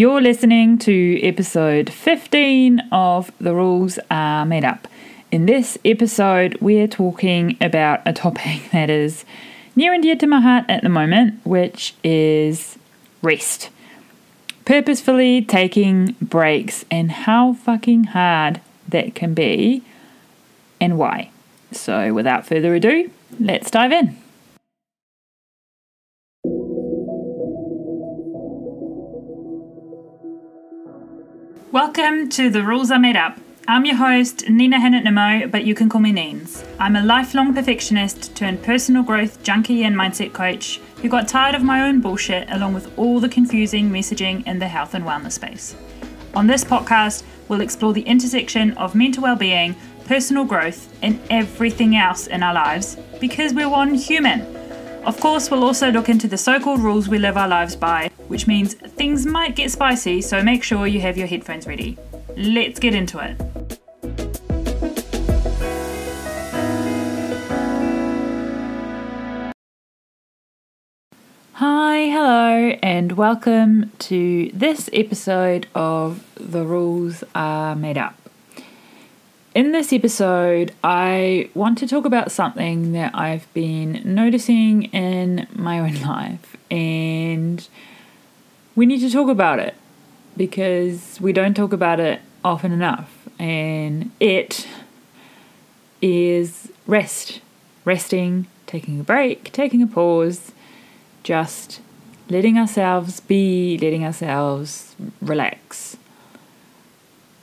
You're listening to episode 15 of The Rules Are Made Up. In this episode, we're talking about a topic that is near and dear to my heart at the moment, which is rest. Purposefully taking breaks and how fucking hard that can be and why. So, without further ado, let's dive in. Welcome to The Rules Are Made Up. I'm your host, Nina Hannett but you can call me Neens. I'm a lifelong perfectionist turned personal growth junkie and mindset coach who got tired of my own bullshit along with all the confusing messaging in the health and wellness space. On this podcast, we'll explore the intersection of mental well-being, personal growth, and everything else in our lives because we're one human. Of course, we'll also look into the so called rules we live our lives by, which means things might get spicy, so make sure you have your headphones ready. Let's get into it. Hi, hello, and welcome to this episode of The Rules Are Made Up. In this episode, I want to talk about something that I've been noticing in my own life, and we need to talk about it because we don't talk about it often enough. And it is rest, resting, taking a break, taking a pause, just letting ourselves be, letting ourselves relax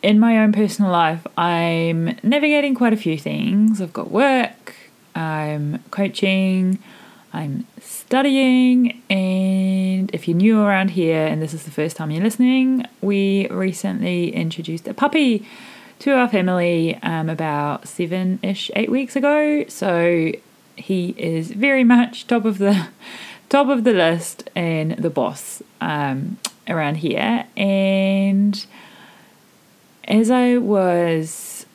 in my own personal life, I'm navigating quite a few things. I've got work, I'm coaching, I'm studying, and if you're new around here and this is the first time you're listening, we recently introduced a puppy to our family um, about seven ish, eight weeks ago. So he is very much top of the top of the list and the boss um, around here, and as I was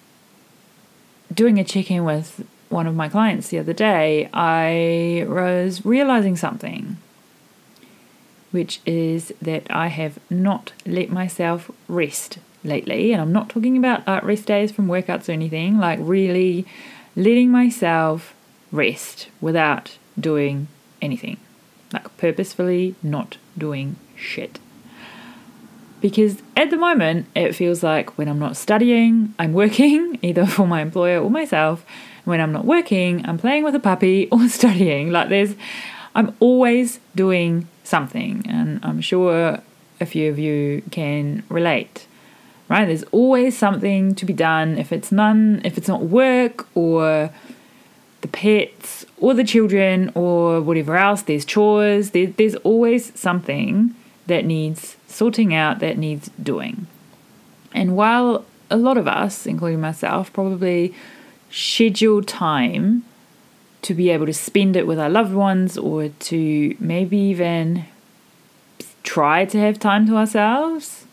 doing a check in with one of my clients the other day, I was realizing something, which is that I have not let myself rest lately. And I'm not talking about uh, rest days from workouts or anything, like really letting myself rest without doing anything, like purposefully not doing shit. Because at the moment, it feels like when I'm not studying, I'm working, either for my employer or myself. When I'm not working, I'm playing with a puppy or studying. Like there's, I'm always doing something. And I'm sure a few of you can relate right there's always something to be done if it's none if it's not work or the pets or the children or whatever else there's chores there, there's always something that needs sorting out, that needs doing. And while a lot of us, including myself, probably schedule time to be able to spend it with our loved ones or to maybe even try to have time to ourselves,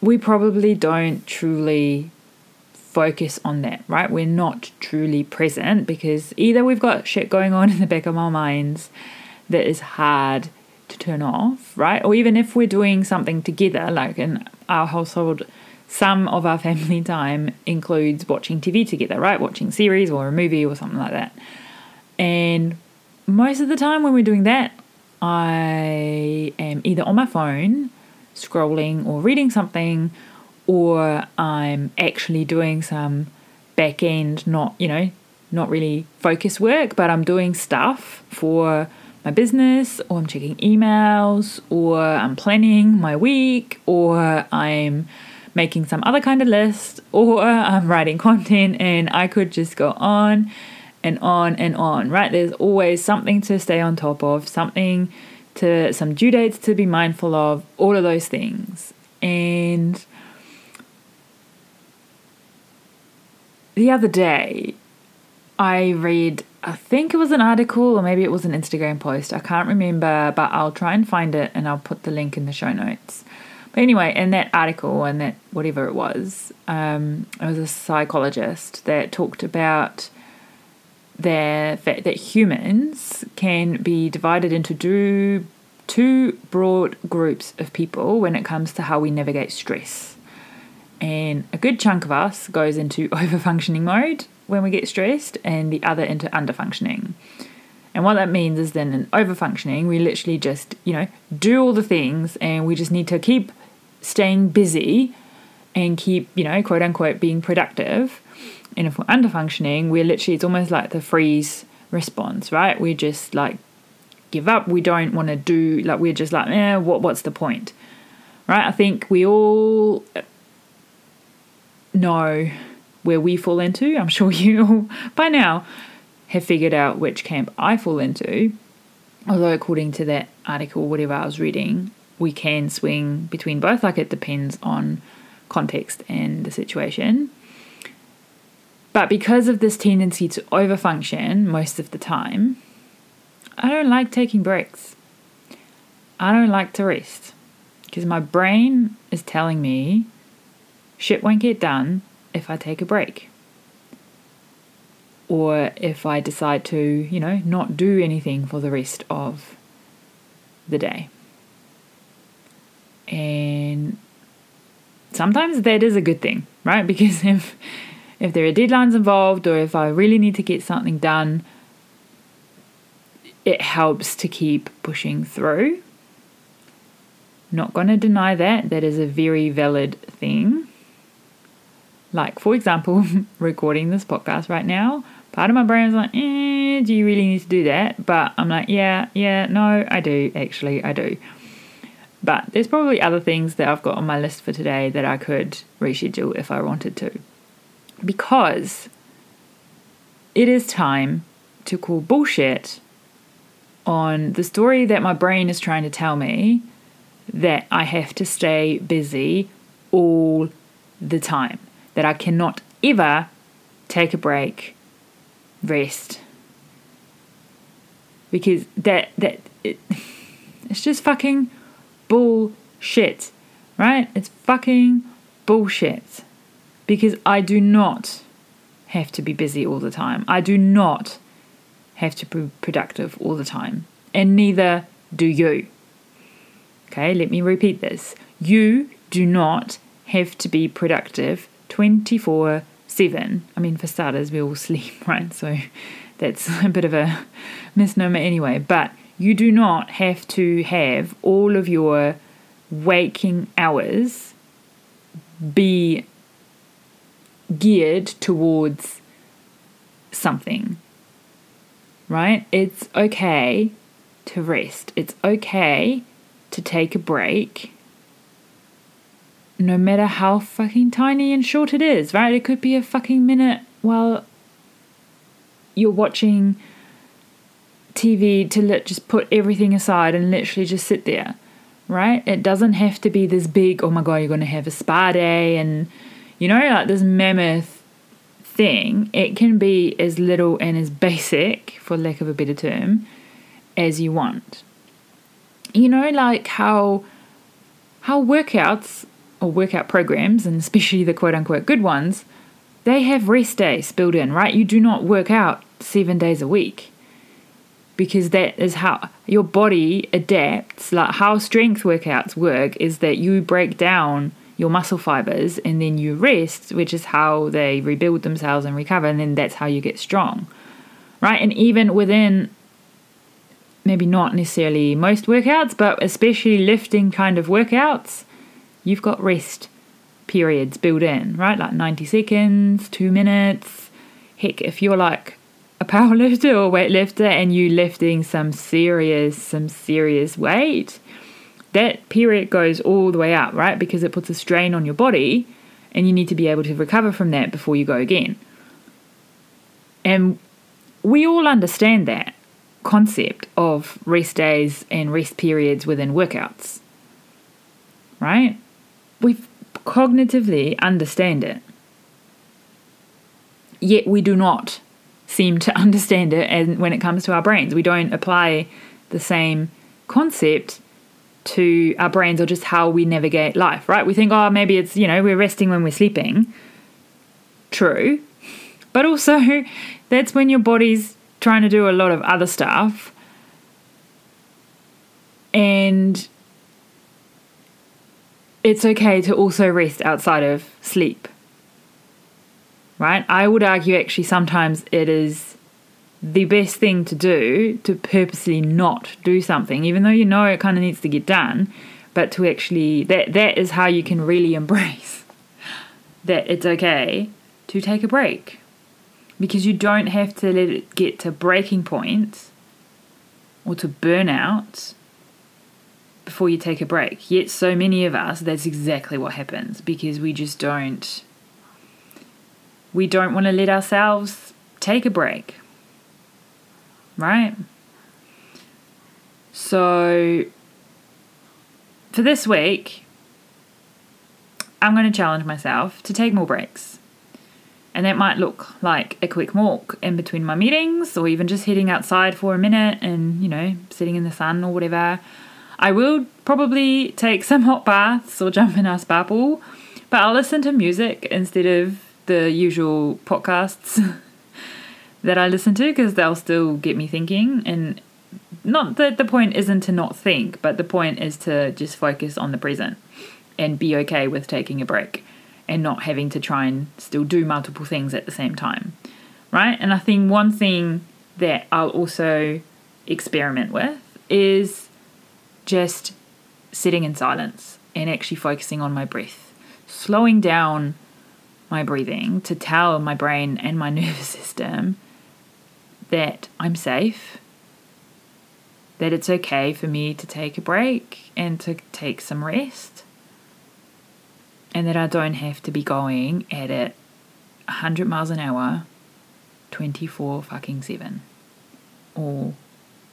we probably don't truly focus on that, right? We're not truly present because either we've got shit going on in the back of our minds that is hard to turn off, right? Or even if we're doing something together, like in our household, some of our family time includes watching TV together, right? Watching series or a movie or something like that. And most of the time when we're doing that, I am either on my phone scrolling or reading something, or I'm actually doing some back end, not, you know, not really focus work, but I'm doing stuff for my business, or I'm checking emails, or I'm planning my week, or I'm making some other kind of list, or I'm writing content, and I could just go on and on and on, right? There's always something to stay on top of, something to some due dates to be mindful of, all of those things. And the other day, I read I think it was an article or maybe it was an Instagram post. I can't remember, but I'll try and find it and I'll put the link in the show notes. But anyway, in that article and that whatever it was, um, it was a psychologist that talked about the fact that humans can be divided into two two broad groups of people when it comes to how we navigate stress. And a good chunk of us goes into overfunctioning mode when we get stressed, and the other into underfunctioning. And what that means is then in overfunctioning, we literally just, you know, do all the things and we just need to keep staying busy and keep, you know, quote unquote, being productive. And if we're underfunctioning, we're literally, it's almost like the freeze response, right? We just like give up. We don't want to do, like, we're just like, eh, what, what's the point? Right? I think we all know where we fall into. I'm sure you all by now have figured out which camp I fall into. Although, according to that article, whatever I was reading, we can swing between both. Like, it depends on context and the situation. But because of this tendency to overfunction most of the time, I don't like taking breaks. I don't like to rest because my brain is telling me shit won't get done if I take a break. Or if I decide to, you know, not do anything for the rest of the day. And sometimes that is a good thing, right? Because if if there are deadlines involved or if I really need to get something done, it helps to keep pushing through. Not going to deny that. That is a very valid thing. Like, for example, recording this podcast right now, part of my brain is like, eh, do you really need to do that? But I'm like, yeah, yeah, no, I do. Actually, I do. But there's probably other things that I've got on my list for today that I could reschedule if I wanted to. Because it is time to call bullshit on the story that my brain is trying to tell me that I have to stay busy all the time that I cannot ever take a break, rest. Because that that it, it's just fucking bullshit, right? It's fucking bullshit. Because I do not have to be busy all the time. I do not have to be productive all the time. And neither do you. Okay, let me repeat this. You do not have to be productive 24 7. I mean, for starters, we all sleep, right? So that's a bit of a misnomer anyway. But you do not have to have all of your waking hours be geared towards something, right? It's okay to rest, it's okay to take a break no matter how fucking tiny and short it is, right? It could be a fucking minute while you're watching TV to let just put everything aside and literally just sit there, right? It doesn't have to be this big, oh my god, you're going to have a spa day and, you know, like this mammoth thing. It can be as little and as basic, for lack of a better term, as you want. You know, like how how workouts or workout programs, and especially the quote unquote good ones, they have rest days built in, right? You do not work out seven days a week because that is how your body adapts. Like how strength workouts work is that you break down your muscle fibers and then you rest, which is how they rebuild themselves and recover, and then that's how you get strong, right? And even within maybe not necessarily most workouts, but especially lifting kind of workouts, you've got rest periods built in, right? Like 90 seconds, two minutes. Heck, if you're like a powerlifter or weightlifter and you're lifting some serious, some serious weight, that period goes all the way up, right? Because it puts a strain on your body and you need to be able to recover from that before you go again. And we all understand that concept of rest days and rest periods within workouts, right? We cognitively understand it, yet we do not seem to understand it. And when it comes to our brains, we don't apply the same concept to our brains or just how we navigate life, right? We think, oh, maybe it's, you know, we're resting when we're sleeping. True. But also, that's when your body's trying to do a lot of other stuff And it's okay to also rest outside of sleep. Right? I would argue actually sometimes it is the best thing to do to purposely not do something, even though you know it kind of needs to get done, but to actually, that, that is how you can really embrace that it's okay to take a break. Because you don't have to let it get to breaking point or to burnout before you take a break. Yet, so many of us, that's exactly what happens because we just don't. We don't want to let ourselves take a break. Right? So, for this week, I'm going to challenge myself to take more breaks. And that might look like a quick walk in between my meetings, or even just heading outside for a minute and, you know, sitting in the sun or whatever. I will probably take some hot baths or jump in a spa pool, but I'll listen to music instead of the usual podcasts that I listen to because they'll still get me thinking. And not that the point isn't to not think, but the point is to just focus on the present and be okay with taking a break and not having to try and still do multiple things at the same time. Right? And I think one thing that I'll also experiment with is just sitting in silence and actually focusing on my breath, slowing down my breathing to tell my brain and my nervous system that I'm safe, that it's okay for me to take a break and to take some rest, and that I don't have to be going at it 100 miles an hour 24 fucking 7 all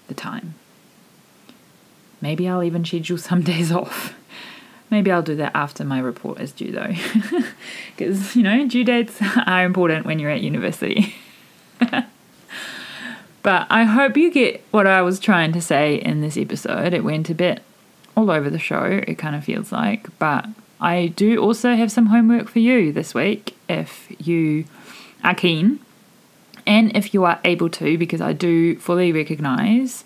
the time. Maybe I'll even schedule some days off. Maybe I'll do that after my report is due though. Because, you know, due dates are important when you're at university. but I hope you get what I was trying to say in this episode. It went a bit all over the show, it kind of feels like. But I do also have some homework for you this week if you are keen and if you are able to, because I do fully recognize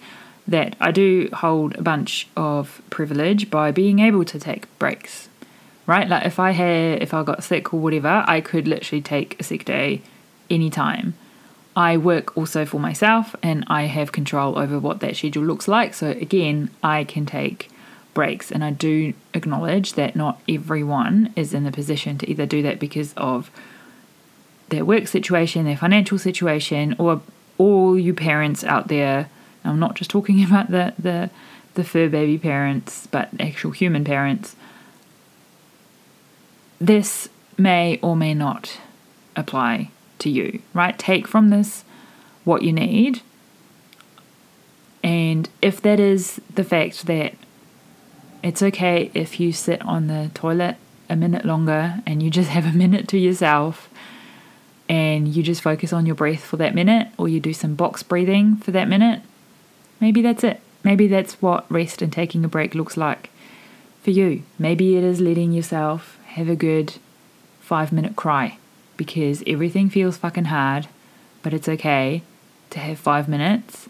that I do hold a bunch of privilege by being able to take breaks. Right? Like if I had if I got sick or whatever, I could literally take a sick day anytime. I work also for myself and I have control over what that schedule looks like. So again, I can take breaks and I do acknowledge that not everyone is in the position to either do that because of their work situation, their financial situation, or all you parents out there I'm not just talking about the, the, the fur baby parents, but actual human parents. This may or may not apply to you, right? Take from this what you need. And if that is the fact that it's okay if you sit on the toilet a minute longer and you just have a minute to yourself and you just focus on your breath for that minute or you do some box breathing for that minute, Maybe that's it. Maybe that's what rest and taking a break looks like for you. Maybe it is letting yourself have a good five minute cry because everything feels fucking hard, but it's okay to have five minutes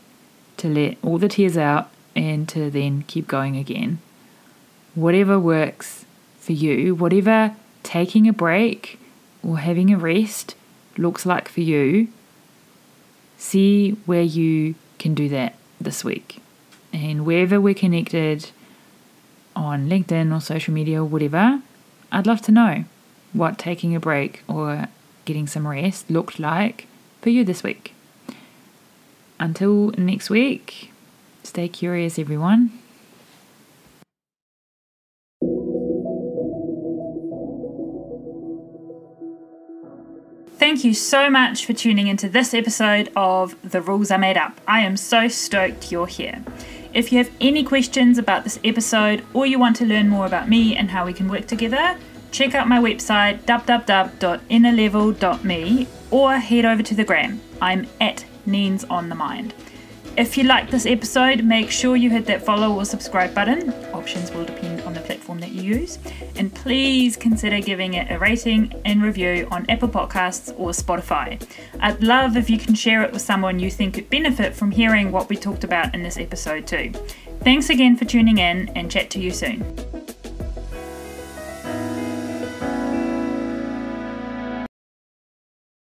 to let all the tears out and to then keep going again. Whatever works for you, whatever taking a break or having a rest looks like for you, see where you can do that this week. And wherever we're connected on LinkedIn or social media or whatever, I'd love to know what taking a break or getting some rest looked like for you this week. Until next week, stay curious, everyone. Thank you so much for tuning into this episode of The Rules Are Made Up. I am so stoked you're here. If you have any questions about this episode or you want to learn more about me and how we can work together, check out my website www.innerlevel.me or head over to the gram. I'm at Neens on the Mind. If you like this episode, make sure you hit that follow or subscribe button. Options will depend on the platform that you use. And please consider giving it a rating and review on Apple Podcasts or Spotify. I'd love if you can share it with someone you think could benefit from hearing what we talked about in this episode, too. Thanks again for tuning in and chat to you soon.